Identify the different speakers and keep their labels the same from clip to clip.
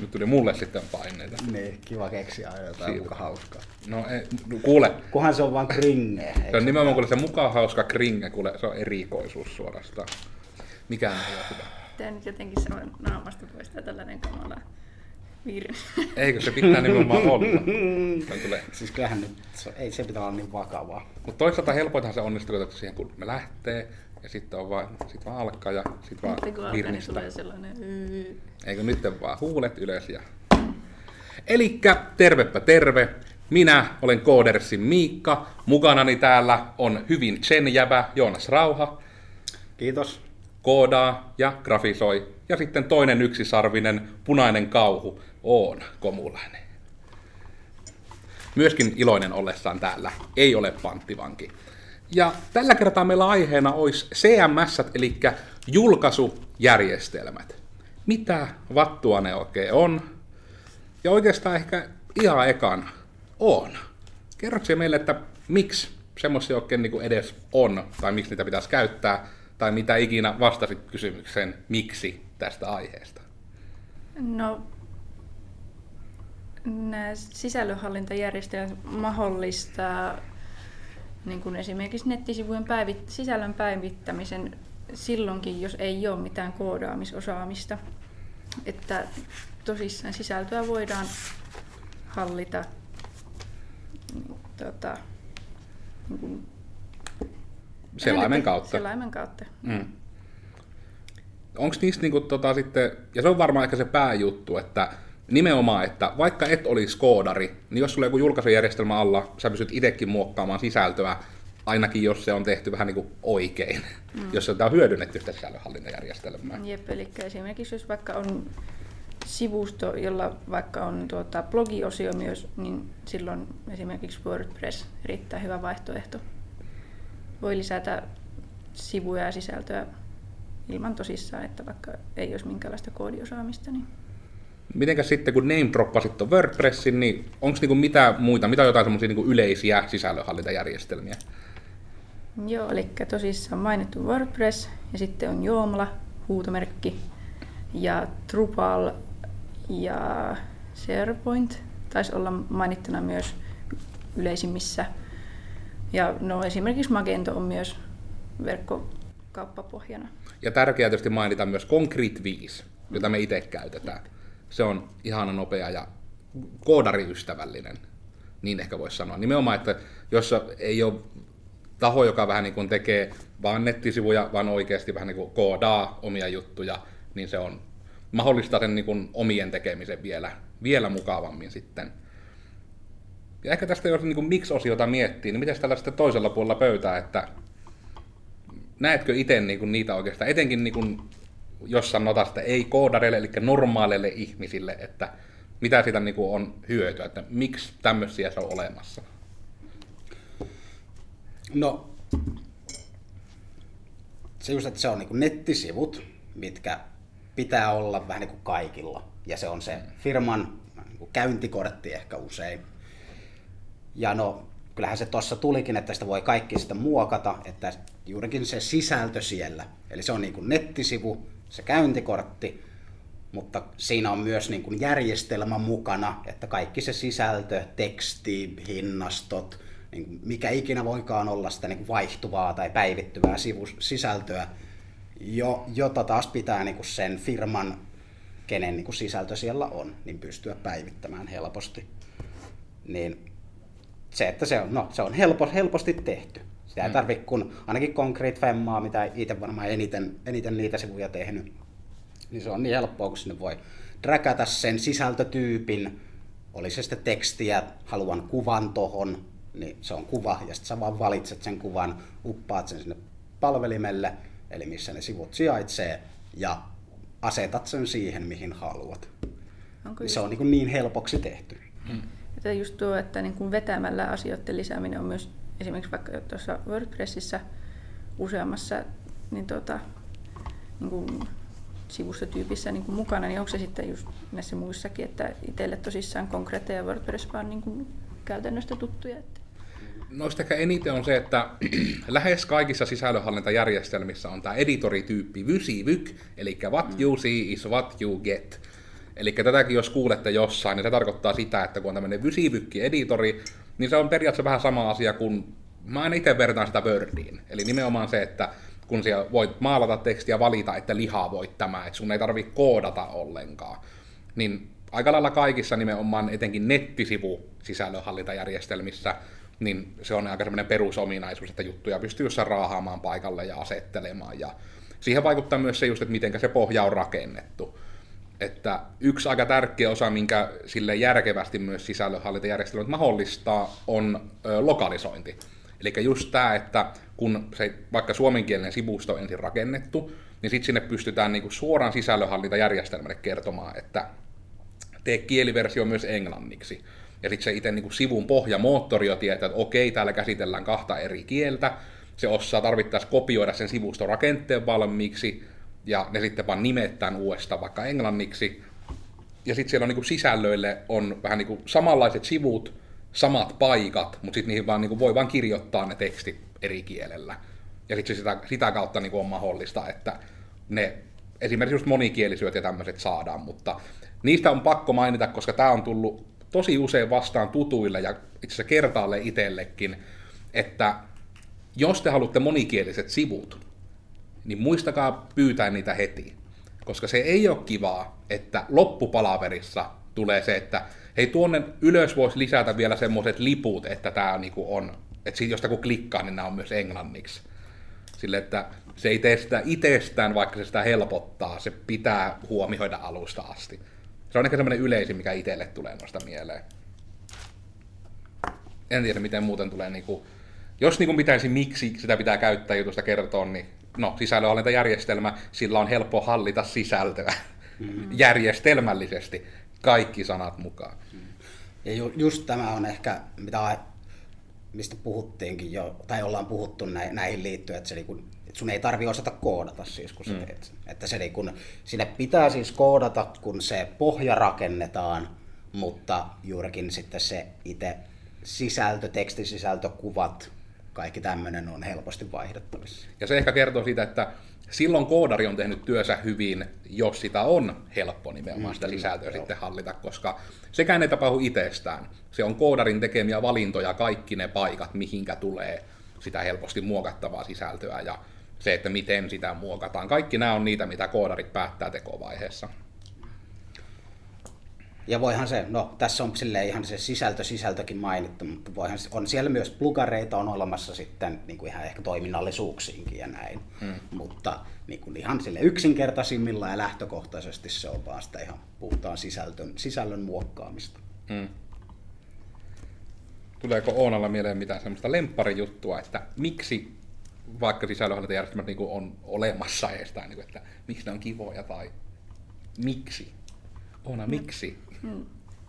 Speaker 1: Nyt tuli mulle sitten paineita.
Speaker 2: Niin, kiva keksiä aina jotain
Speaker 1: Siitä.
Speaker 2: muka hauskaa.
Speaker 1: No ei, kuule,
Speaker 2: Kunhan se on vaan kringe.
Speaker 1: se on nimenomaan kuule se mukaan hauska kringe, kuule se on erikoisuus suorastaan. Mikään ei ole hyvä.
Speaker 3: Tää nyt jotenkin se on naamasta pois tää tällainen kamala virne.
Speaker 1: Eikö se pitää nimenomaan olla? Se tulee.
Speaker 2: Siis kyllähän nyt, se, ei se pitää olla niin vakavaa.
Speaker 1: Mutta toisaalta helpointahan se onnistuu että siihen, kun me lähtee, ja sitten on vaan, sit vaan alkaa ja sitten vaan
Speaker 3: Sitten kun alkaa, niin
Speaker 1: virnistä. Eikö nyt vaan huulet ylös ja... Elikkä tervepä terve. Minä olen Koodersin Miikka. Mukanani täällä on hyvin Chen jäbä Joonas Rauha.
Speaker 2: Kiitos.
Speaker 1: Koodaa ja grafisoi. Ja sitten toinen yksisarvinen punainen kauhu Oona Komulainen. Myöskin iloinen ollessaan täällä. Ei ole panttivanki. Ja tällä kertaa meillä aiheena olisi CMS, eli julkaisujärjestelmät. Mitä vattua ne oikein on? Ja oikeastaan ehkä ihan ekana on. Kerrotko meille, että miksi semmoisia oikein niin edes on, tai miksi niitä pitäisi käyttää, tai mitä ikinä vastasit kysymykseen, miksi tästä aiheesta?
Speaker 3: No, nämä sisällönhallintajärjestelmät mahdollistaa niin kuin esimerkiksi nettisivujen päivit- sisällön päivittämisen silloinkin, jos ei ole mitään koodaamisosaamista. Että tosissaan sisältöä voidaan hallita niin, tota, niin kuin,
Speaker 1: Selaimen kautta.
Speaker 3: Selaimen kautta.
Speaker 1: Mm. Onko niistä niinku tota sitten, ja se on varmaan ehkä se pääjuttu, että nimenomaan, että vaikka et olisi koodari, niin jos sulla on joku julkaisujärjestelmä alla, sä pystyt itsekin muokkaamaan sisältöä, ainakin jos se on tehty vähän niin kuin oikein, mm. jos se on hyödynnetty sitä sisällönhallintajärjestelmää.
Speaker 3: Jep, eli esimerkiksi jos vaikka on sivusto, jolla vaikka on tuota, blogiosio myös, niin silloin esimerkiksi WordPress erittäin hyvä vaihtoehto. Voi lisätä sivuja ja sisältöä ilman tosissaan, että vaikka ei olisi minkäänlaista koodiosaamista. Niin
Speaker 1: Mitenkäs sitten, kun name droppasit ton WordPressin, niin onko niinku mitään muita, mitä jotain semmoisia niinku yleisiä sisällönhallintajärjestelmiä?
Speaker 3: Joo, eli tosissaan mainittu WordPress ja sitten on Joomla, huutomerkki ja Drupal ja SharePoint taisi olla mainittuna myös yleisimmissä. Ja no esimerkiksi Magento on myös verkkokauppapohjana.
Speaker 1: Ja tärkeää tietysti mainita myös Concrete 5, jota me itse käytetään. Se on ihana nopea ja koodariystävällinen, niin ehkä voisi sanoa. Nimenomaan, että jos ei ole taho, joka vähän niin kuin tekee vaan nettisivuja, vaan oikeasti vähän niin kuin koodaa omia juttuja, niin se on mahdollistaa sen niin kuin omien tekemisen vielä, vielä mukavammin sitten. Ja ehkä tästä jos niin kuin miksi-osiota miettii, niin miten tällä sitten toisella puolella pöytää, että näetkö itse niinku niitä oikeastaan, etenkin niinku, jos sanotaan sitä ei koodareille, eli normaaleille ihmisille, että mitä siitä niinku on hyötyä, että miksi tämmöisiä se on olemassa?
Speaker 2: No, se just, että se on niin nettisivut, mitkä pitää olla vähän niin kuin kaikilla. Ja se on se firman niin kuin käyntikortti ehkä usein. Ja no, kyllähän se tuossa tulikin, että sitä voi kaikki sitä muokata, että juurikin se sisältö siellä. Eli se on niin kuin nettisivu, se käyntikortti, mutta siinä on myös niin kuin järjestelmä mukana, että kaikki se sisältö, teksti, hinnastot, niin kuin mikä ikinä voikaan olla sitä niin kuin vaihtuvaa tai päivittyvää sisältöä, jo, jota taas pitää niin kuin sen firman, kenen niin kuin sisältö siellä on, niin pystyä päivittämään helposti. Niin se, että se on, no, se on helpo, helposti tehty. Sitä ei tarvitse kun ainakin Concrete Femmaa, mitä itse varmaan eniten, eniten niitä sivuja tehnyt, niin se on niin helppoa, kun sinne voi dräkätä sen sisältötyypin, oli se sitten tekstiä, haluan kuvan tohon, niin se on kuva, ja sitten sä vaan valitset sen kuvan, uppaat sen sinne palvelimelle, eli missä ne sivut sijaitsee, ja asetat sen siihen, mihin haluat.
Speaker 3: Onko
Speaker 2: Niin se on niin, kuin niin helpoksi tehty.
Speaker 3: Että just tuo, että niin kuin vetämällä asioiden lisääminen on myös esimerkiksi vaikka tuossa WordPressissä useammassa niin tuota, niin kuin sivustotyypissä niin kuin mukana, niin onko se sitten just näissä muissakin, että itselle tosissaan konkreetteja ja WordPress vaan niin kuin käytännöstä tuttuja? Että...
Speaker 1: Noista ehkä eniten on se, että lähes kaikissa sisällönhallintajärjestelmissä on tämä editorityyppi vysivyk, eli what you see is what you get. Eli tätäkin jos kuulette jossain, niin se tarkoittaa sitä, että kun on tämmöinen vysivykki-editori, niin se on periaatteessa vähän sama asia kuin, mä aina itse vertaan sitä Wordiin. Eli nimenomaan se, että kun siellä voit maalata tekstiä valita, että lihaa voit tämä, että sun ei tarvi koodata ollenkaan. Niin aika lailla kaikissa nimenomaan etenkin nettisivu sisällönhallintajärjestelmissä, niin se on aika semmoinen perusominaisuus, että juttuja pystyy jossain raahaamaan paikalle ja asettelemaan. Ja siihen vaikuttaa myös se just, että miten se pohja on rakennettu. Että yksi aika tärkeä osa, minkä sille järkevästi myös sisällönhallintajärjestelmät mahdollistaa, on lokalisointi. Eli just tämä, että kun se vaikka suomenkielinen sivusto on ensin rakennettu, niin sitten sinne pystytään niinku suoraan sisällönhallintajärjestelmälle kertomaan, että tee kieliversio myös englanniksi. Ja sitten se itse niinku sivun pohjamoottori jo tietää, että okei, täällä käsitellään kahta eri kieltä, se osaa tarvittaessa kopioida sen sivuston rakenteen valmiiksi, ja ne sitten vaan nimettään uudestaan vaikka englanniksi. Ja sitten siellä on niinku sisällöille on vähän niinku samanlaiset sivut, samat paikat, mutta sitten niihin vaan niinku voi vaan kirjoittaa ne tekstit eri kielellä. Ja sitten sitä, sitä kautta niinku on mahdollista, että ne esimerkiksi just monikielisyyt ja tämmöiset saadaan, mutta niistä on pakko mainita, koska tämä on tullut tosi usein vastaan tutuille ja itse asiassa kertaalle itsellekin, että jos te haluatte monikieliset sivut, niin muistakaa pyytää niitä heti. Koska se ei ole kivaa, että loppupalaverissa tulee se, että hei tuonne ylös voisi lisätä vielä semmoiset liput, että tämä niinku on, että josta kun klikkaa, niin nämä on myös englanniksi. Sille, että se ei tee sitä itsestään, vaikka se sitä helpottaa, se pitää huomioida alusta asti. Se on ehkä semmoinen yleisin, mikä itselle tulee noista mieleen. En tiedä, miten muuten tulee niinku, jos niinku pitäisi miksi sitä pitää käyttää jutusta kertoa, niin no, sisällönhallintajärjestelmä, sillä on helppo hallita sisältöä mm-hmm. järjestelmällisesti, kaikki sanat mukaan.
Speaker 2: Ja ju, just tämä on ehkä, mitä, mistä puhuttiinkin jo, tai ollaan puhuttu näihin liittyen, että, se niin kun, että sun ei tarvi osata koodata siis, kun sä mm. teet sen. Että se niin kun, sinne pitää siis koodata, kun se pohja rakennetaan, mutta juurikin sitten se itse sisältö, tekstisisältö, kuvat, kaikki tämmöinen on helposti vaihdettavissa.
Speaker 1: Ja se ehkä kertoo siitä, että silloin koodari on tehnyt työnsä hyvin, jos sitä on helppo nimenomaan sitä mm, sisältöä mm, sitten joo. hallita, koska sekään ei tapahdu itsestään. Se on koodarin tekemiä valintoja, kaikki ne paikat, mihinkä tulee sitä helposti muokattavaa sisältöä ja se, että miten sitä muokataan. Kaikki nämä on niitä, mitä koodarit päättää tekovaiheessa.
Speaker 2: Ja voihan se, no tässä on silleen ihan se sisältö sisältökin mainittu, mutta voihan, on siellä myös plugareita on olemassa sitten niin kuin ihan ehkä toiminnallisuuksiinkin ja näin. Hmm. Mutta niin kuin ihan sille yksinkertaisimmilla ja lähtökohtaisesti se on vaan sitä ihan puhtaan sisältön, sisällön muokkaamista. Hmm.
Speaker 1: Tuleeko Oonalla mieleen mitään semmoista lempparijuttua, että miksi vaikka sisällönhallintajärjestelmät niin on olemassa edes, tai niin kuin, että miksi ne on kivoja tai miksi? Oona, miksi?
Speaker 3: Mm.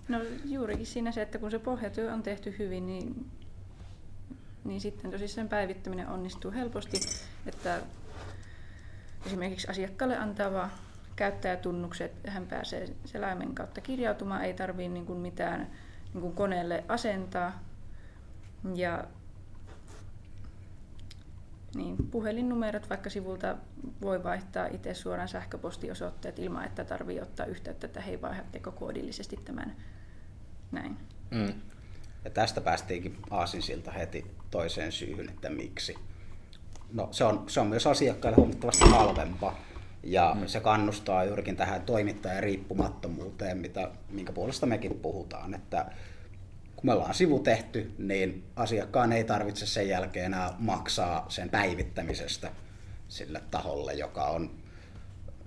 Speaker 3: No juurikin siinä se, että kun se pohjatyö on tehty hyvin, niin, niin sitten tosissaan päivittäminen onnistuu helposti, että esimerkiksi asiakkaalle antava käyttäjätunnukset, hän pääsee selaimen kautta kirjautumaan, ei tarvitse niin mitään niin koneelle asentaa. Ja niin, puhelinnumerot vaikka sivulta voi vaihtaa itse suoraan sähköpostiosoitteet ilman, että tarvii ottaa yhteyttä, että hei vaihdatteko koodillisesti tämän näin. Mm.
Speaker 2: Ja tästä päästiinkin aasinsilta heti toiseen syyhyn, että miksi. No, se, on, se on myös asiakkaille huomattavasti halvempaa ja mm. se kannustaa juurikin tähän toimittajan riippumattomuuteen, mitä, minkä puolesta mekin puhutaan, että kun me ollaan sivu tehty, niin asiakkaan ei tarvitse sen jälkeen enää maksaa sen päivittämisestä sille taholle, joka on,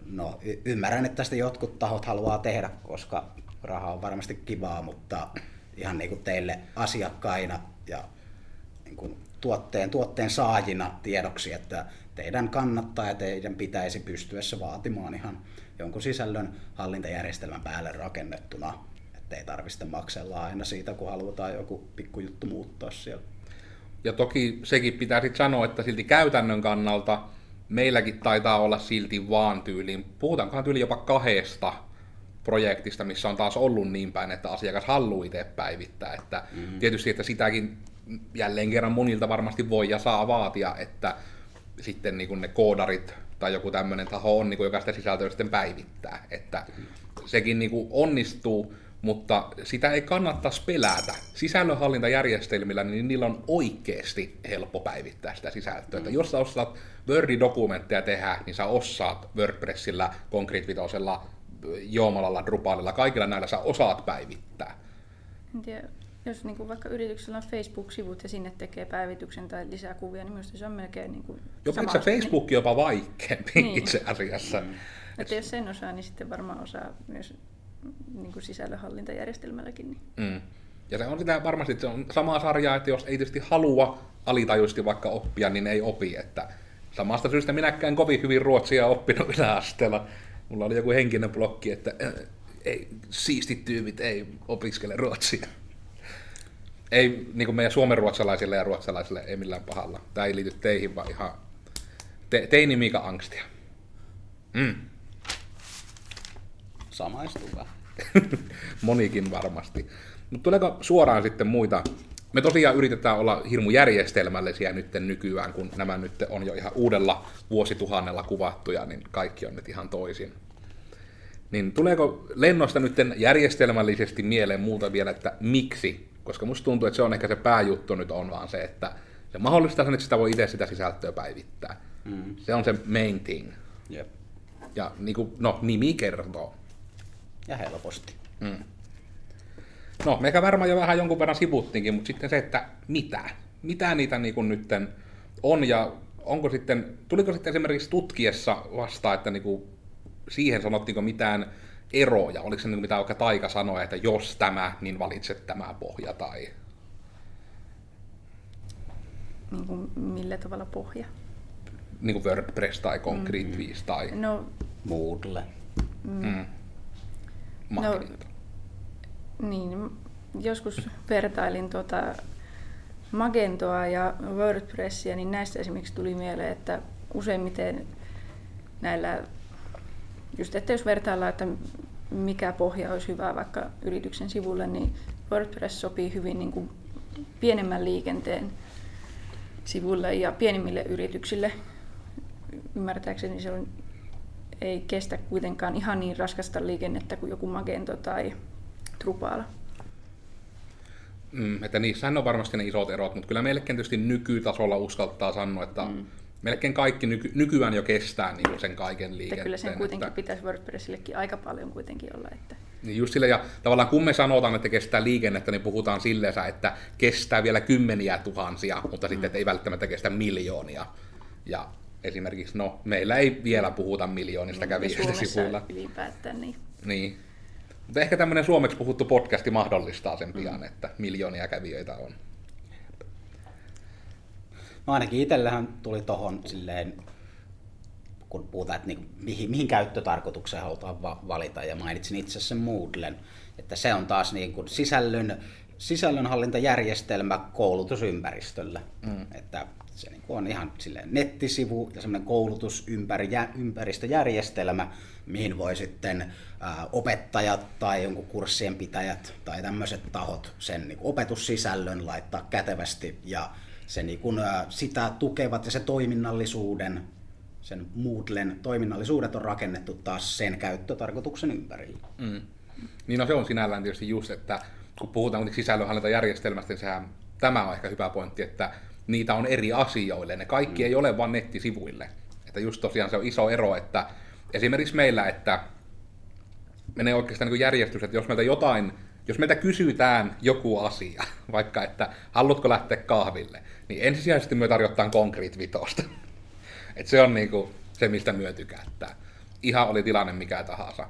Speaker 2: no y- ymmärrän, että tästä jotkut tahot haluaa tehdä, koska raha on varmasti kivaa, mutta ihan niin kuin teille asiakkaina ja niin kuin tuotteen, tuotteen saajina tiedoksi, että teidän kannattaa ja teidän pitäisi pystyä se vaatimaan ihan jonkun sisällön hallintajärjestelmän päälle rakennettuna ei tarvitse maksella aina siitä, kun halutaan joku pikkujuttu muuttaa siellä.
Speaker 1: Ja toki sekin pitää sitten sanoa, että silti käytännön kannalta meilläkin taitaa olla silti vaan tyyliin, puhutaankohan tyyli jopa kahdesta projektista, missä on taas ollut niin päin, että asiakas haluaa itse päivittää. Että mm-hmm. Tietysti, että sitäkin jälleen kerran monilta varmasti voi ja saa vaatia, että sitten niin ne koodarit tai joku tämmöinen taho on, niin kuin, joka sitä sisältöä sitten päivittää. Että sekin niin kuin onnistuu, mutta sitä ei kannattaisi pelätä. Sisällönhallintajärjestelmillä, niin niillä on oikeasti helppo päivittää sitä sisältöä. Mm. jos sä osaat Word-dokumentteja tehdä, niin sä osaat WordPressillä, Concrete Vitosella, Joomalalla, Drupalilla, kaikilla näillä sä osaat päivittää.
Speaker 3: Tiedä, jos niin kuin vaikka yrityksellä on Facebook-sivut ja sinne tekee päivityksen tai lisää kuvia, niin minusta se on melkein niin kuin
Speaker 1: Jopa se Facebook niin... jopa vaikeampi niin. itse asiassa. Mm.
Speaker 3: Että jos sen osaa, niin sitten varmaan osaa myös niin kuin sisällönhallintajärjestelmälläkin. Niin.
Speaker 1: Mm. Ja se on sitä varmasti se on samaa sarjaa, että jos ei tietysti halua alitajuisesti vaikka oppia, niin ei opi. Että samasta syystä minäkään kovin hyvin ruotsia oppinut yläasteella. Mulla oli joku henkinen blokki, että äh, ei, siistit tyypit ei opiskele ruotsia. Ei niin kuin meidän suomenruotsalaisille ja ruotsalaisille ei millään pahalla. Tämä ei liity teihin, vaan ihan te, teini Mika angstia. Mm.
Speaker 2: Samaistuu
Speaker 1: Monikin varmasti. Mutta tuleeko suoraan sitten muita? Me tosiaan yritetään olla hirmu järjestelmällisiä nyt nykyään, kun nämä nyt on jo ihan uudella vuosituhannella kuvattuja, niin kaikki on nyt ihan toisin. Niin tuleeko lennosta nyt järjestelmällisesti mieleen muuta vielä, että miksi? Koska musta tuntuu, että se on ehkä se pääjuttu nyt on vaan se, että se mahdollistaa sen, että sitä voi itse sitä sisältöä päivittää. Mm. Se on se main thing.
Speaker 2: Yep.
Speaker 1: Ja niin kuin, no, nimi kertoo.
Speaker 2: Ja helposti. Mm.
Speaker 1: No, meikä varmaan jo vähän jonkun verran sivuttiinkin, mutta sitten se, että mitä? Mitä niitä niin kuin nytten on ja onko sitten, tuliko sitten esimerkiksi tutkiessa vastaan, että niin kuin siihen sanottiinko mitään eroja? Oliko se niin mitä vaikka Taika sanoi, että jos tämä, niin valitset tämä pohja tai...
Speaker 3: Niin kuin millä tavalla pohja?
Speaker 1: Niin kuin WordPress tai Concrete mm. 5 tai...
Speaker 2: No, Moodle. Mm. Mm.
Speaker 3: No, niin, joskus vertailin tuota Magentoa ja WordPressia, niin näistä esimerkiksi tuli mieleen, että useimmiten näillä, just että jos vertaillaan, että mikä pohja olisi hyvä vaikka yrityksen sivulle, niin WordPress sopii hyvin niin kuin pienemmän liikenteen sivulle ja pienimmille yrityksille. Ymmärtääkseni se on ei kestä kuitenkaan ihan niin raskasta liikennettä kuin joku Magento tai Drupal.
Speaker 1: Mm, että niissähän on varmasti ne isot erot, mutta kyllä melkein tietysti nykytasolla uskaltaa sanoa, että mm. melkein kaikki nyky, nykyään jo kestää niin sen kaiken liikenteen. Että
Speaker 3: kyllä sen kuitenkin että... pitäisi WordPressillekin aika paljon kuitenkin olla. Että...
Speaker 1: Niin just sille, ja tavallaan kun me sanotaan, että kestää liikennettä, niin puhutaan silleen, että kestää vielä kymmeniä tuhansia, mutta mm. sitten että ei välttämättä kestä miljoonia. Ja esimerkiksi, no, meillä ei vielä puhuta miljoonista niin, kävijöistä sivuilla.
Speaker 3: ylipäätään, niin.
Speaker 1: niin. Mutta ehkä tämmöinen suomeksi puhuttu podcasti mahdollistaa sen pian, mm. että miljoonia kävijöitä on.
Speaker 2: No ainakin itsellähän tuli tohon silleen, kun puhutaan, että niin, mihin, mihin käyttötarkoitukseen halutaan va- valita, ja mainitsin itse sen Moodlen, että se on taas niin kuin sisällön, sisällönhallintajärjestelmä koulutusympäristöllä. Mm. Että se niin on ihan silleen nettisivu ja semmoinen koulutusympäristöjärjestelmä, mihin voi sitten opettajat tai jonkun kurssien pitäjät tai tämmöiset tahot sen niin opetussisällön laittaa kätevästi ja se niin kuin, ää, sitä tukevat ja se toiminnallisuuden, sen Moodlen toiminnallisuudet on rakennettu taas sen käyttötarkoituksen ympärille. Mm.
Speaker 1: Niin no se on sinällään tietysti just, että kun puhutaan sisällönhallintajärjestelmästä, niin sehän, tämä on ehkä hyvä pointti, että niitä on eri asioille. Ne kaikki mm. ei ole vain nettisivuille. Että just tosiaan se on iso ero, että esimerkiksi meillä, että menee oikeastaan niin järjestys, että jos meiltä jotain, jos meiltä kysytään joku asia, vaikka että haluatko lähteä kahville, niin ensisijaisesti me tarjotaan Concrete vitosta. että se on niin kuin se, mistä myö tykättää. Ihan oli tilanne mikä tahansa.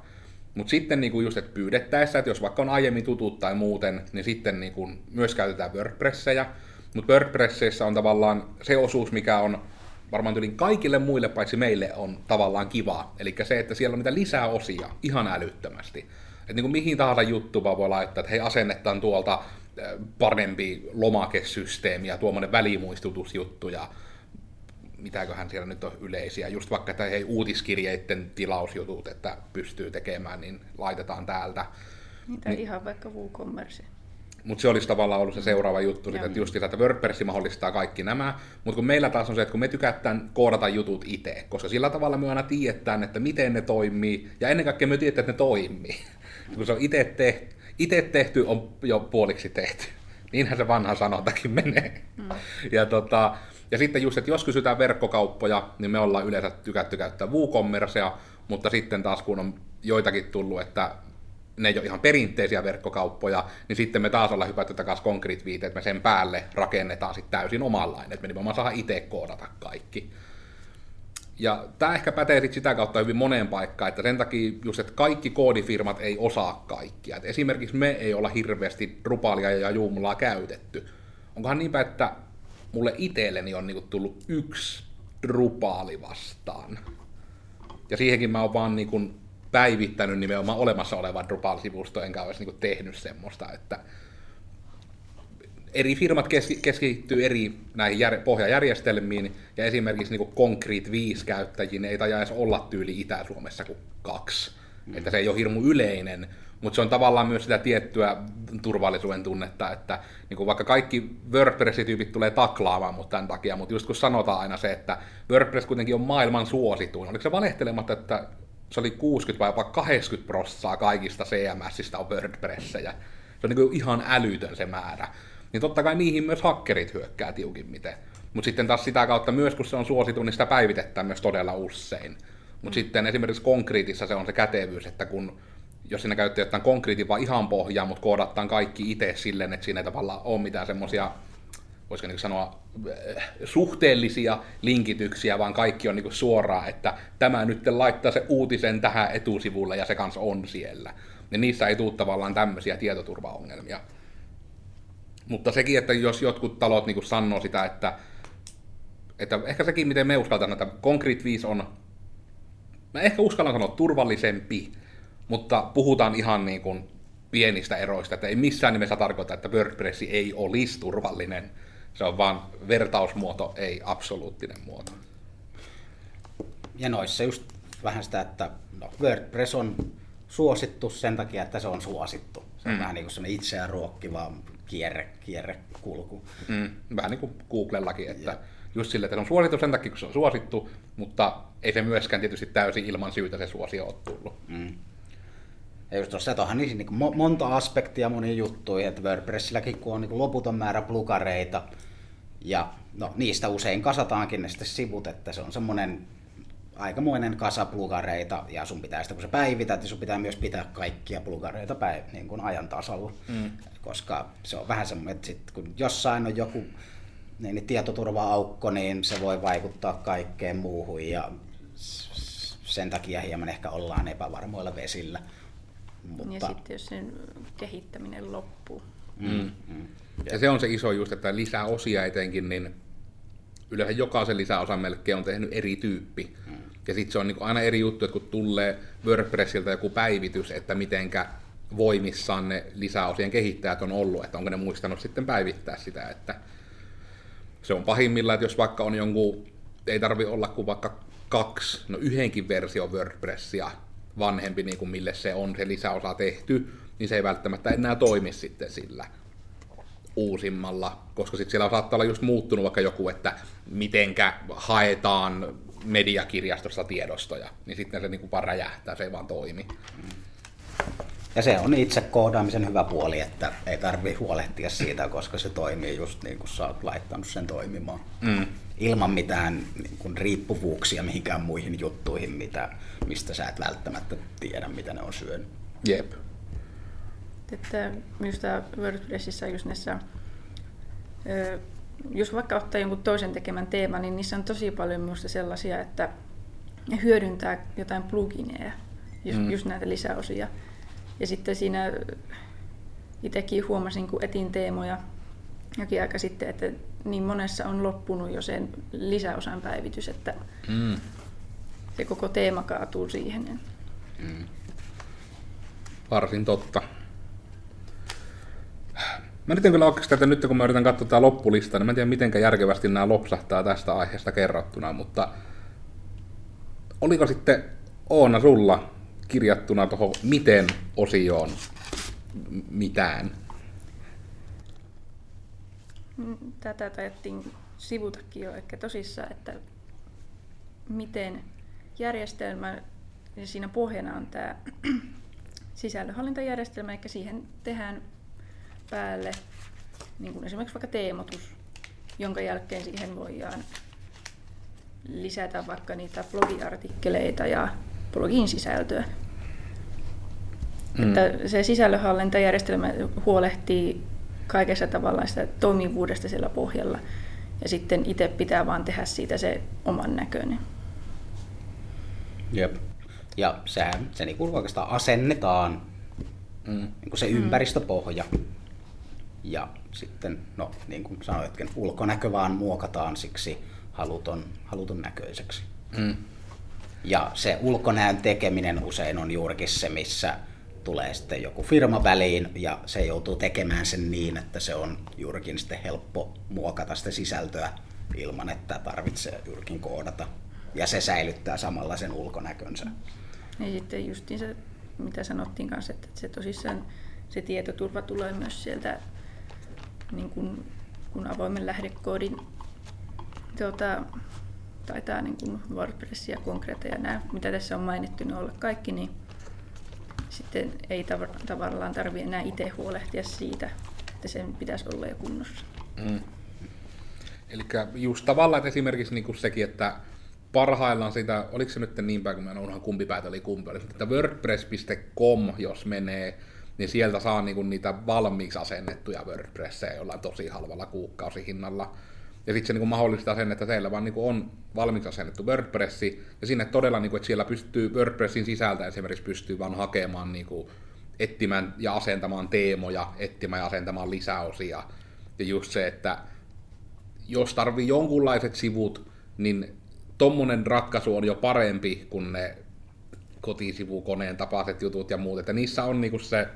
Speaker 1: Mutta sitten niinku just, että pyydettäessä, että jos vaikka on aiemmin tutut tai muuten, niin sitten niinku myös käytetään WordPressejä, mutta WordPressissä on tavallaan se osuus, mikä on varmaan yli kaikille muille paitsi meille on tavallaan kiva. Eli se, että siellä on niitä lisää osia ihan älyttömästi. Että niin kuin mihin tahansa juttu vaan voi laittaa, että hei asennetaan tuolta äh, parempi lomakesysteemi ja tuommoinen välimuistutusjuttu ja mitäköhän siellä nyt on yleisiä, just vaikka että hei uutiskirjeiden tilausjutut, että pystyy tekemään, niin laitetaan täältä.
Speaker 3: Mitä niin, ihan vaikka WooCommerce.
Speaker 1: Mutta se olisi tavallaan ollut se seuraava juttu, sit, että just että WordPress mahdollistaa kaikki nämä, mutta kun meillä taas on se, että kun me tykätään koodata jutut itse, koska sillä tavalla me aina tiedetään, että miten ne toimii, ja ennen kaikkea me tiedetään, että ne toimii. kun se on itse tehty, itse tehty, on jo puoliksi tehty. Niinhän se vanha sanontakin menee. Mm. Ja, tota, ja sitten just, että jos kysytään verkkokauppoja, niin me ollaan yleensä tykätty käyttää WooCommercea, mutta sitten taas kun on joitakin tullut, että ne ei ole ihan perinteisiä verkkokauppoja, niin sitten me taas ollaan hypätty takaisin concrete että me sen päälle rakennetaan sitten täysin omanlainen, että me nimenomaan saadaan itse koodata kaikki. Ja tämä ehkä pätee sit sitä kautta hyvin moneen paikkaan, että sen takia just, että kaikki koodifirmat ei osaa kaikkia. Et esimerkiksi me ei olla hirveästi Drupalia ja Joomlaa käytetty. Onkohan niinpä, että mulle itselleni on niinku tullut yksi Drupali vastaan. Ja siihenkin mä oon vaan niinku päivittänyt nimenomaan olemassa olevan Drupal-sivusto, enkä olisi niin tehnyt semmoista, että eri firmat keskittyy eri näihin jär, pohjajärjestelmiin, ja esimerkiksi niin Concrete 5 käyttäjiin ei taja edes olla tyyli Itä-Suomessa kuin kaksi. Mm. Että se ei ole hirmu yleinen, mutta se on tavallaan myös sitä tiettyä turvallisuuden tunnetta, että niin kuin vaikka kaikki WordPress-tyypit tulee taklaamaan mut tämän takia, mutta just kun sanotaan aina se, että WordPress kuitenkin on maailman suosituin, oliko se valehtelematta, että se oli 60 vai jopa 80 prosenttia kaikista CMSistä on WordPressejä. Se on niin kuin ihan älytön se määrä. Niin totta kai niihin myös hakkerit hyökkää tiukimmiten. Mutta sitten taas sitä kautta myös, kun se on suosittu, niin sitä päivitetään myös todella usein. Mutta mm. sitten esimerkiksi konkriitissa se on se kätevyys, että kun jos sinne käyttää jotain konkriitin vaan ihan pohjaa, mutta koodataan kaikki itse silleen, että siinä ei tavallaan ole mitään semmoisia voisiko niin sanoa, äh, suhteellisia linkityksiä, vaan kaikki on niin suoraan, että tämä nyt laittaa se uutisen tähän etusivulle ja se kanssa on siellä. Ja niissä ei tule tavallaan tämmöisiä tietoturvaongelmia. Mutta sekin, että jos jotkut talot niin sanoo sitä, että, että ehkä sekin, miten me uskaltaan, että Concrete 5 on, mä ehkä uskallan sanoa turvallisempi, mutta puhutaan ihan niin kuin pienistä eroista, että ei missään nimessä tarkoita, että WordPress ei olisi turvallinen, se on vaan vertausmuoto, ei absoluuttinen muoto.
Speaker 2: Ja noissa just vähän sitä, että no, WordPress on suosittu sen takia, että se on suosittu. Se on mm. vähän niin kuin semmoinen itseään ruokkiva kierre, kierrekulku.
Speaker 1: Mm. Vähän niin kuin Googlellakin, että ja. just sille, että se on suosittu sen takia, kun se on suosittu, mutta ei se myöskään tietysti täysin ilman syytä se suosio ole tullut. Mm.
Speaker 2: Ja just tuossa, että onhan niin, niin monta aspektia moniin juttuihin, että WordPressilläkin kun on niin loputon määrä plugareita, ja no, niistä usein kasataankin ne sitten sivut, että se on semmoinen aikamoinen kasa plugareita, ja sun pitää sitä, kun sä päivität, niin sun pitää myös pitää kaikkia plugareita päiv- niin kuin ajan tasalla, mm. koska se on vähän semmoinen, että sit, kun jossain on joku niin, niin tietoturva-aukko, niin se voi vaikuttaa kaikkeen muuhun, ja sen takia hieman ehkä ollaan epävarmoilla vesillä.
Speaker 3: Mutta... Ja sitten jos sen kehittäminen loppuu. Mm.
Speaker 1: Mm. mm. Ja se on se iso just, että lisää osia etenkin, niin yleensä jokaisen lisäosan melkein on tehnyt eri tyyppi. Mm. Ja sitten se on niin aina eri juttu, että kun tulee WordPressiltä joku päivitys, että mitenkä voimissaan ne lisäosien kehittäjät on ollut, että onko ne muistanut sitten päivittää sitä, että se on pahimmillaan, että jos vaikka on jonkun, ei tarvi olla kuin vaikka kaksi, no yhdenkin versio WordPressia vanhempi, niin kuin mille se on se lisäosa tehty, niin se ei välttämättä enää toimi sitten sillä uusimmalla, koska sitten siellä saattaa olla just muuttunut vaikka joku, että mitenkä haetaan mediakirjastosta tiedostoja, niin sitten se niinku vaan räjähtää, se ei vaan toimi.
Speaker 2: Ja se on itse koodaamisen hyvä puoli, että ei tarvi huolehtia siitä, koska se toimii just niin kuin sä oot laittanut sen toimimaan. Mm. Ilman mitään niin kuin riippuvuuksia mihinkään muihin juttuihin, mitä, mistä sä et välttämättä tiedä, mitä ne on syönyt.
Speaker 1: Jep.
Speaker 3: Että minusta WordPressissä just näissä, jos vaikka ottaa jonkun toisen tekemän teeman, niin niissä on tosi paljon minusta sellaisia, että ne hyödyntää jotain plugineja, just, mm. just näitä lisäosia. Ja sitten siinä itsekin huomasin, kun etin teemoja jokin aika sitten, että niin monessa on loppunut jo sen lisäosan päivitys, että mm. se koko teema kaatuu siihen. Mm.
Speaker 1: Varsin totta. Mä nyt en kyllä oikeastaan, että nyt kun mä yritän katsoa tätä loppulistaa, niin mä en tiedä miten järkevästi nämä lopsahtaa tästä aiheesta kerrottuna, mutta oliko sitten Oona sulla kirjattuna tuohon miten osioon mitään?
Speaker 3: Tätä taidettiin sivutakin jo ehkä tosissaan, että miten järjestelmä, siinä pohjana on tämä sisällönhallintajärjestelmä, eli siihen tehdään päälle niin kuin esimerkiksi vaikka teemotus, jonka jälkeen siihen voidaan lisätä vaikka niitä blogiartikkeleita ja blogin sisältöä. Mm. Että se sisällönhallintajärjestelmä huolehtii kaikessa tavallaan sitä toimivuudesta siellä pohjalla. Ja sitten itse pitää vaan tehdä siitä se oman näköinen.
Speaker 2: Jep. Ja sehän, se niin oikeastaan asennetaan mm. niin kuin se ympäristöpohja. Ja sitten, no niin kuin sanoitkin, ulkonäkö vaan muokataan siksi haluton, haluton näköiseksi. Mm. Ja se ulkonäön tekeminen usein on juurikin se, missä tulee sitten joku firma väliin ja se joutuu tekemään sen niin, että se on juurikin sitten helppo muokata sitä sisältöä ilman, että tarvitsee juurikin koodata. Ja se säilyttää samalla sen ulkonäkönsä.
Speaker 3: Ja sitten justiin se, mitä sanottiin kanssa, että se tosissaan se tietoturva tulee myös sieltä niin kun, kun avoimen lähdekoodin tuota, taitaa niin kuin WordPress ja Concrete ja nämä, mitä tässä on mainittu, ne olla kaikki, niin sitten ei tav- tavallaan tarvitse enää itse huolehtia siitä, että sen pitäisi olla jo kunnossa. Mm.
Speaker 1: Eli just tavallaan että esimerkiksi niin kuin sekin, että parhaillaan sitä, oliko se nyt niin päin, kun mä en unohan kumpi päätä oli kumpi, oli, että wordpress.com, jos menee, niin sieltä saa niinku niitä valmiiksi asennettuja WordPresseja jollain tosi halvalla kuukausihinnalla. Ja sitten se niinku mahdollistaa sen, että teillä vaan niinku on valmiiksi asennettu WordPressi, ja sinne todella, niinku, että siellä pystyy WordPressin sisältä esimerkiksi pystyy vaan hakemaan, niinku, etsimään ja asentamaan teemoja, etsimään ja asentamaan lisäosia. Ja just se, että jos tarvii jonkunlaiset sivut, niin tommonen ratkaisu on jo parempi kuin ne kotisivukoneen tapaiset jutut ja muut, että niissä on niinku se,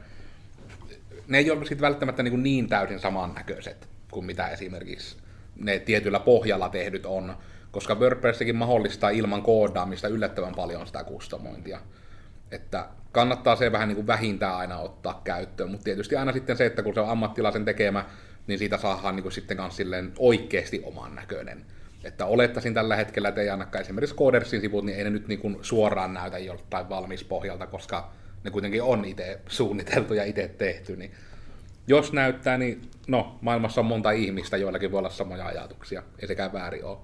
Speaker 1: ne ei ole sitten välttämättä niinku niin täysin samannäköiset kuin mitä esimerkiksi ne tietyllä pohjalla tehdyt on, koska WordPressikin mahdollistaa ilman koodaamista yllättävän paljon sitä kustomointia. Että kannattaa se vähän niin kuin vähintään aina ottaa käyttöön, mutta tietysti aina sitten se, että kun se on ammattilaisen tekemä, niin siitä saadaan niin kuin sitten kanssa silleen oikeasti oman näköinen. Että olettaisin tällä hetkellä, että ei ainakaan esimerkiksi Codersin sivut, niin ei ne nyt niin kuin suoraan näytä joltain valmis pohjalta, koska ne kuitenkin on itse suunniteltu ja itse tehty, niin jos näyttää, niin no, maailmassa on monta ihmistä, joillakin voi olla samoja ajatuksia. Ei sekään väärin ole.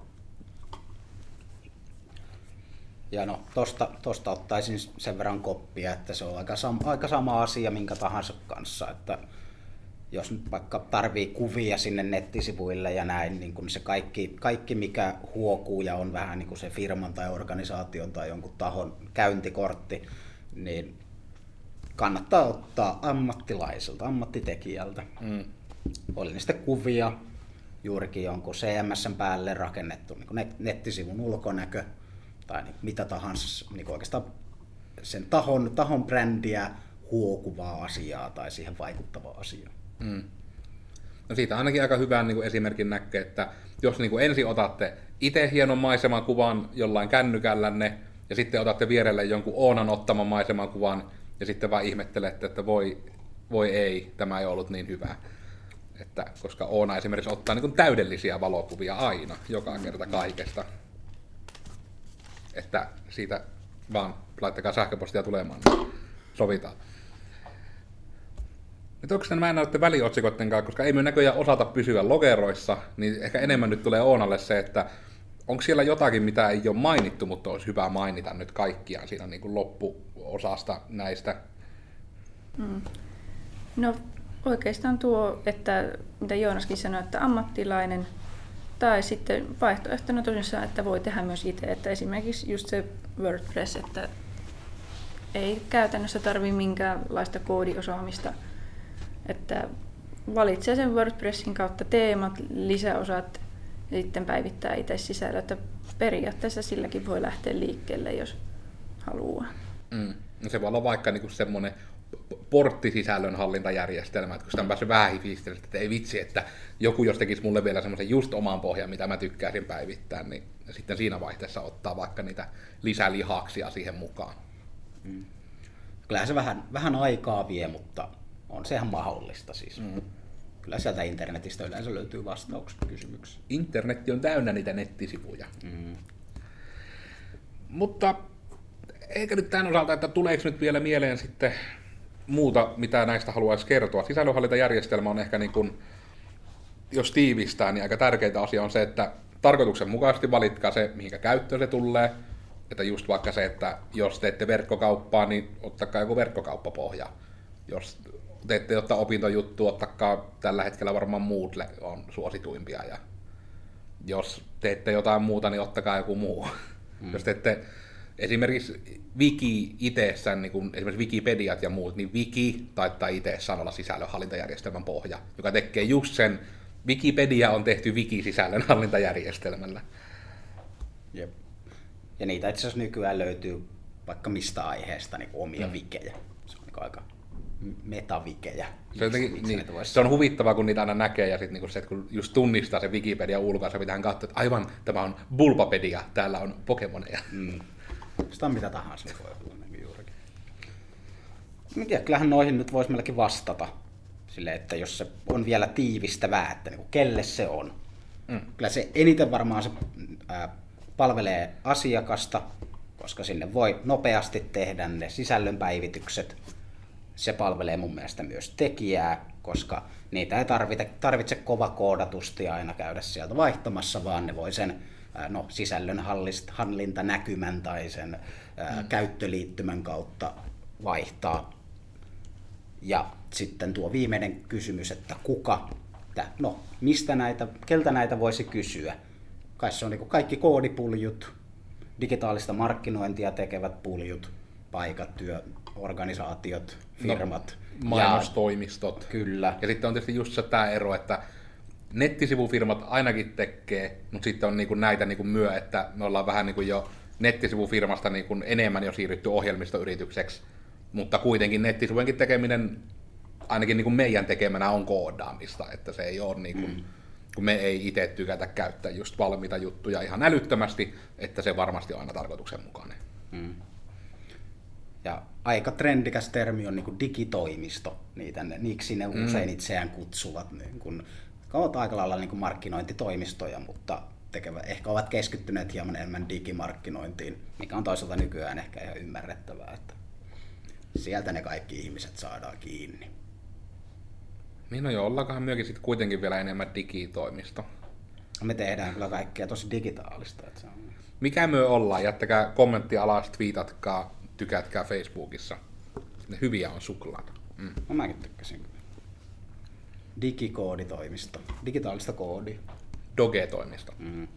Speaker 2: Ja no, tosta, tosta ottaisin sen verran koppia, että se on aika, sama, aika sama asia minkä tahansa kanssa, että jos nyt vaikka tarvii kuvia sinne nettisivuille ja näin, niin kun se kaikki, kaikki mikä huokuu ja on vähän niin kuin se firman tai organisaation tai jonkun tahon käyntikortti, niin kannattaa ottaa ammattilaiselta, ammattitekijältä. Mm. Oli sitten kuvia, juurikin jonkun CMSn päälle rakennettu niin nettisivun ulkonäkö tai niin mitä tahansa niin oikeastaan sen tahon, tahon brändiä huokuvaa asiaa tai siihen vaikuttavaa asiaa. Mm.
Speaker 1: No siitä ainakin aika hyvän niin kuin esimerkin näkee, että jos niin kuin ensin otatte itse hienon maisemakuvan jollain kännykällänne, ja sitten otatte vierelle jonkun Oonan ottaman maisemakuvan, ja sitten vaan ihmettelette, että voi, voi ei, tämä ei ollut niin hyvä. Että, koska Oona esimerkiksi ottaa niin täydellisiä valokuvia aina, joka kerta kaikesta. Että siitä vaan laittakaa sähköpostia tulemaan, niin sovitaan. Nyt onko nämä näytte väliotsikoiden kanssa, koska ei me näköjään osata pysyä logeroissa, niin ehkä enemmän nyt tulee Oonalle se, että onko siellä jotakin, mitä ei ole mainittu, mutta olisi hyvä mainita nyt kaikkiaan siinä niin kuin loppuosasta näistä?
Speaker 3: Mm. No oikeastaan tuo, että mitä Joonaskin sanoi, että ammattilainen tai sitten vaihtoehtona tosiaan, että voi tehdä myös itse, että esimerkiksi just se WordPress, että ei käytännössä tarvi minkäänlaista koodiosaamista, että valitsee sen WordPressin kautta teemat, lisäosat ja sitten päivittää itse sisällä, että periaatteessa silläkin voi lähteä liikkeelle, jos haluaa.
Speaker 1: Mm. No se voi olla vaikka niinku semmoinen porttisisällön hallintajärjestelmä, että kun sitä on päässyt vähän että ei vitsi, että joku jos tekisi mulle vielä semmoisen just oman pohjan, mitä mä tykkäisin päivittää, niin sitten siinä vaihteessa ottaa vaikka niitä lisälihaksia siihen mukaan.
Speaker 2: Mm. Kyllähän se vähän, vähän aikaa vie, mutta on se ihan mahdollista siis. Mm. Kyllä sieltä internetistä yleensä löytyy vastaukset kysymyksiin.
Speaker 1: Internetti on täynnä niitä nettisivuja. Mm. Mutta eikä nyt tämän osalta, että tuleeko nyt vielä mieleen sitten muuta, mitä näistä haluaisi kertoa. Sisällönhallintajärjestelmä on ehkä niin kuin, jos tiivistää, niin aika tärkeitä asia on se, että tarkoituksenmukaisesti valitkaa se, mihinkä käyttöön se tulee. Että just vaikka se, että jos teette verkkokauppaa, niin ottakaa joku verkkokauppapohja. Jos teette jotain opintojuttua, ottakaa tällä hetkellä varmaan Moodle on suosituimpia. Ja jos teette jotain muuta, niin ottakaa joku muu. Mm. jos teette esimerkiksi Wiki itsessään, niin kuin esimerkiksi Wikipediat ja muut, niin Wiki taittaa itsessään olla sisällönhallintajärjestelmän pohja, joka tekee just sen, Wikipedia on tehty Wiki-sisällönhallintajärjestelmällä.
Speaker 2: Jep. Ja niitä itse asiassa nykyään löytyy vaikka mistä aiheesta niin omia mm. vikejä. Se on niin aika metavikejä.
Speaker 1: Se, jotenkin, niin, se on huvittavaa, kun niitä aina näkee, ja sitten niin se, että kun just tunnistaa se Wikipedia ulkoa, pitää katsoa, että aivan, tämä on Bulbapedia, täällä on Pokemoneja. Mm.
Speaker 2: Sitä on mitä tahansa voi olla niin juurikin. Mä tiedä, kyllähän noihin nyt voisi melkein vastata. Sille, että jos se on vielä tiivistävää, että niin kuin kelle se on. Mm. Kyllä se eniten varmaan se ää, palvelee asiakasta, koska sinne voi nopeasti tehdä ne sisällönpäivitykset. Se palvelee mun mielestä myös tekijää, koska niitä ei tarvitse, tarvitse kova koodatusti aina käydä sieltä vaihtamassa, vaan ne voi sen no, sisällön hallintanäkymän tai sen mm. käyttöliittymän kautta vaihtaa. Ja sitten tuo viimeinen kysymys, että kuka, että no mistä näitä, keltä näitä voisi kysyä. Kai se on niin kaikki koodipuljut, digitaalista markkinointia tekevät puljut, paikat, työorganisaatiot, firmat.
Speaker 1: No, mainostoimistot.
Speaker 2: Ja, kyllä.
Speaker 1: Ja sitten on tietysti just se tämä ero, että nettisivufirmat ainakin tekee, mutta sitten on niinku näitä niinku myö, että me ollaan vähän niinku jo nettisivufirmasta niinku enemmän jo siirrytty ohjelmistoyritykseksi, mutta kuitenkin nettisivujenkin tekeminen ainakin niinku meidän tekemänä on koodaamista, että se ei ole niinku, mm. kun me ei itse tykätä käyttää just valmiita juttuja ihan älyttömästi, että se varmasti on aina tarkoituksenmukainen. Mm.
Speaker 2: Ja aika trendikäs termi on niin digitoimisto, niitä niiksi ne mm. usein itseään kutsuvat. Niin kun ovat aika lailla niin kuin markkinointitoimistoja, mutta tekevä, ehkä ovat keskittyneet hieman enemmän digimarkkinointiin, mikä on toisaalta nykyään ehkä ihan ymmärrettävää, että sieltä ne kaikki ihmiset saadaan kiinni.
Speaker 1: Niin no joo, ollaankohan myöskin sitten kuitenkin vielä enemmän digitoimisto.
Speaker 2: Me tehdään kyllä kaikkea tosi digitaalista. Että se on...
Speaker 1: Mikä myö ollaan? Jättäkää kommentti alas, twiitatkaa, tykätkää Facebookissa. Ne hyviä on suklaata.
Speaker 2: Mm. No mäkin tykkäsin kyllä digikooditoimisto, digitaalista koodia.
Speaker 1: Doge-toimisto. Mm.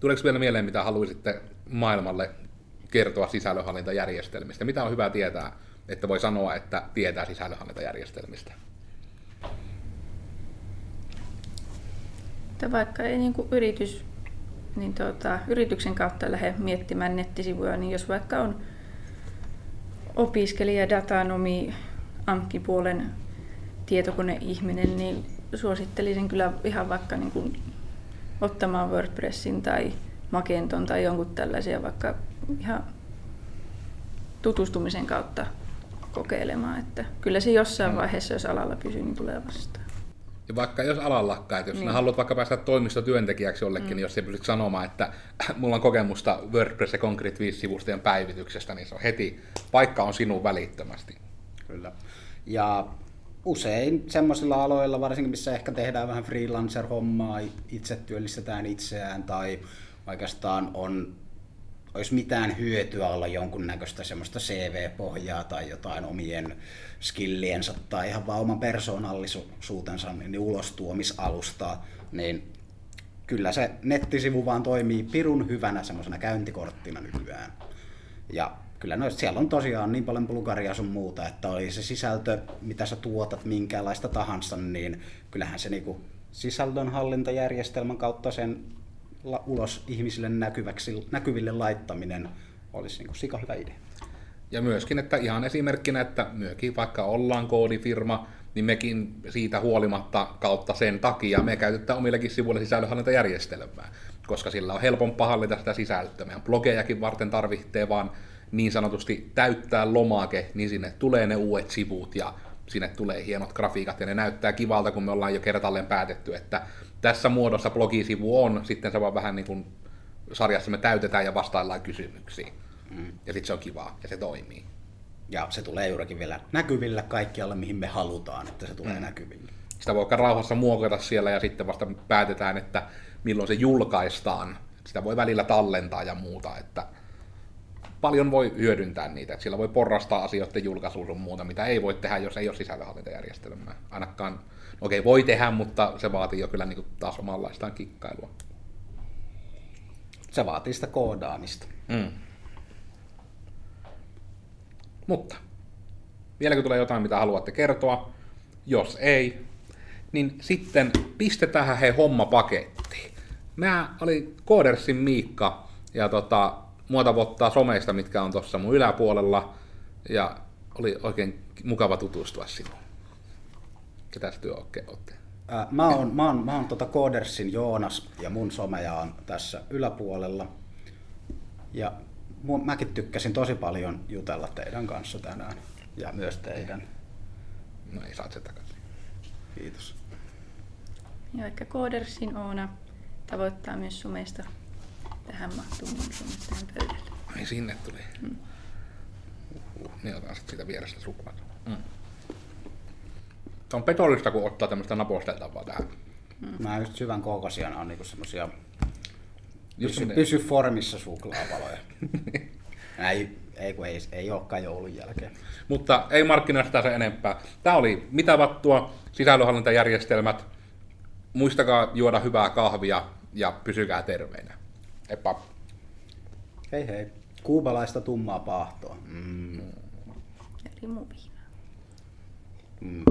Speaker 1: Tuleeko vielä mieleen, mitä haluaisitte maailmalle kertoa sisällönhallintajärjestelmistä? Mitä on hyvä tietää, että voi sanoa, että tietää sisällönhallintajärjestelmistä?
Speaker 3: Että vaikka ei niin yritys, niin tuota, yrityksen kautta lähde miettimään nettisivuja, niin jos vaikka on opiskelija, datanomi, AMK-puolen tietokoneihminen, niin suosittelisin kyllä ihan vaikka niin kuin ottamaan WordPressin tai Magenton tai jonkun tällaisia vaikka ihan tutustumisen kautta kokeilemaan. Että kyllä se jossain mm. vaiheessa, jos alalla pysyy, niin tulee vastaan.
Speaker 1: Ja vaikka jos alalla lakkaa, että jos niin. haluat vaikka päästä toimistotyöntekijäksi jollekin, mm. niin jos ei pystyt sanomaan, että mulla on kokemusta WordPress ja Concrete 5 sivustojen päivityksestä, niin se on heti, paikka on sinun välittömästi.
Speaker 2: Kyllä. Ja usein semmoisilla aloilla, varsinkin missä ehkä tehdään vähän freelancer-hommaa, itse työllistetään itseään tai oikeastaan on, olisi mitään hyötyä olla jonkunnäköistä semmoista CV-pohjaa tai jotain omien skilliensä tai ihan vaan oman persoonallisuutensa niin ulostuomisalustaa, niin kyllä se nettisivu vaan toimii pirun hyvänä semmoisena käyntikorttina nykyään. Ja kyllä noista, siellä on tosiaan niin paljon Bulgaria sun muuta, että oli se sisältö, mitä sä tuotat minkäänlaista tahansa, niin kyllähän se niinku sisällönhallintajärjestelmän kautta sen ulos ihmisille näkyväksi, näkyville laittaminen olisi niinku sika hyvä idea.
Speaker 1: Ja myöskin, että ihan esimerkkinä, että myökin vaikka ollaan koodifirma, niin mekin siitä huolimatta kautta sen takia me käytetään omillekin sivuille sisällönhallintajärjestelmää, koska sillä on helpompaa hallita sitä sisältöä. Meidän blogejakin varten tarvitsee vaan niin sanotusti täyttää lomake, niin sinne tulee ne uudet sivut ja sinne tulee hienot grafiikat ja ne näyttää kivalta, kun me ollaan jo kertalleen päätetty, että tässä muodossa blogisivu on, sitten se vaan vähän niin kuin sarjassa me täytetään ja vastaillaan kysymyksiin. Mm. Ja sitten se on kivaa ja se toimii.
Speaker 2: Ja se tulee juurikin vielä näkyville kaikkialle, mihin me halutaan, että se tulee mm. näkyville.
Speaker 1: Sitä voi rauhassa muokata siellä ja sitten vasta päätetään, että milloin se julkaistaan. Sitä voi välillä tallentaa ja muuta, että paljon voi hyödyntää niitä. Että sillä voi porrastaa asioiden julkaisuun sun muuta, mitä ei voi tehdä, jos ei ole sisällönhallintajärjestelmää. Ainakaan, no okei, voi tehdä, mutta se vaatii jo kyllä niin kuin taas omanlaistaan kikkailua.
Speaker 2: Se vaatii sitä koodaamista. Mm.
Speaker 1: Mutta, vieläkö tulee jotain, mitä haluatte kertoa? Jos ei, niin sitten pistetään he homma pakettiin. Mä olin Koodersin Miikka, ja tota, mua tavoittaa someista, mitkä on tuossa mun yläpuolella, ja oli oikein mukava tutustua sinuun. Ketäs työ oikein olette?
Speaker 2: mä oon, mä oon, mä oon tota Koodersin Joonas, ja mun someja on tässä yläpuolella. Ja mun, mäkin tykkäsin tosi paljon jutella teidän kanssa tänään, ja myös teidän.
Speaker 1: No ei saat se takaisin.
Speaker 2: Kiitos.
Speaker 3: Ja vaikka Koodersin Oona tavoittaa myös sumeista tähän mahtuu mun sumet tähän pöydälle.
Speaker 1: Ai sinne tuli. Mm. Uh, niin otan sitten siitä vierestä suklaata. Mm. Se on petollista, kun ottaa tämmöistä naposteltavaa tähän.
Speaker 2: Mm. Mä just syvän kokoisia on niinku semmosia pysy, pysy formissa suklaavaloja. ei, ei, kun ei, ei olekaan joulun jälkeen.
Speaker 1: Mutta ei markkinoista se enempää. Tämä oli mitä vattua, sisällönhallintajärjestelmät. Muistakaa juoda hyvää kahvia ja pysykää terveinä. Epa.
Speaker 2: Hei hei. Kuubalaista tummaa paahtoa. Mm.
Speaker 3: Eli muviina.
Speaker 2: Mm.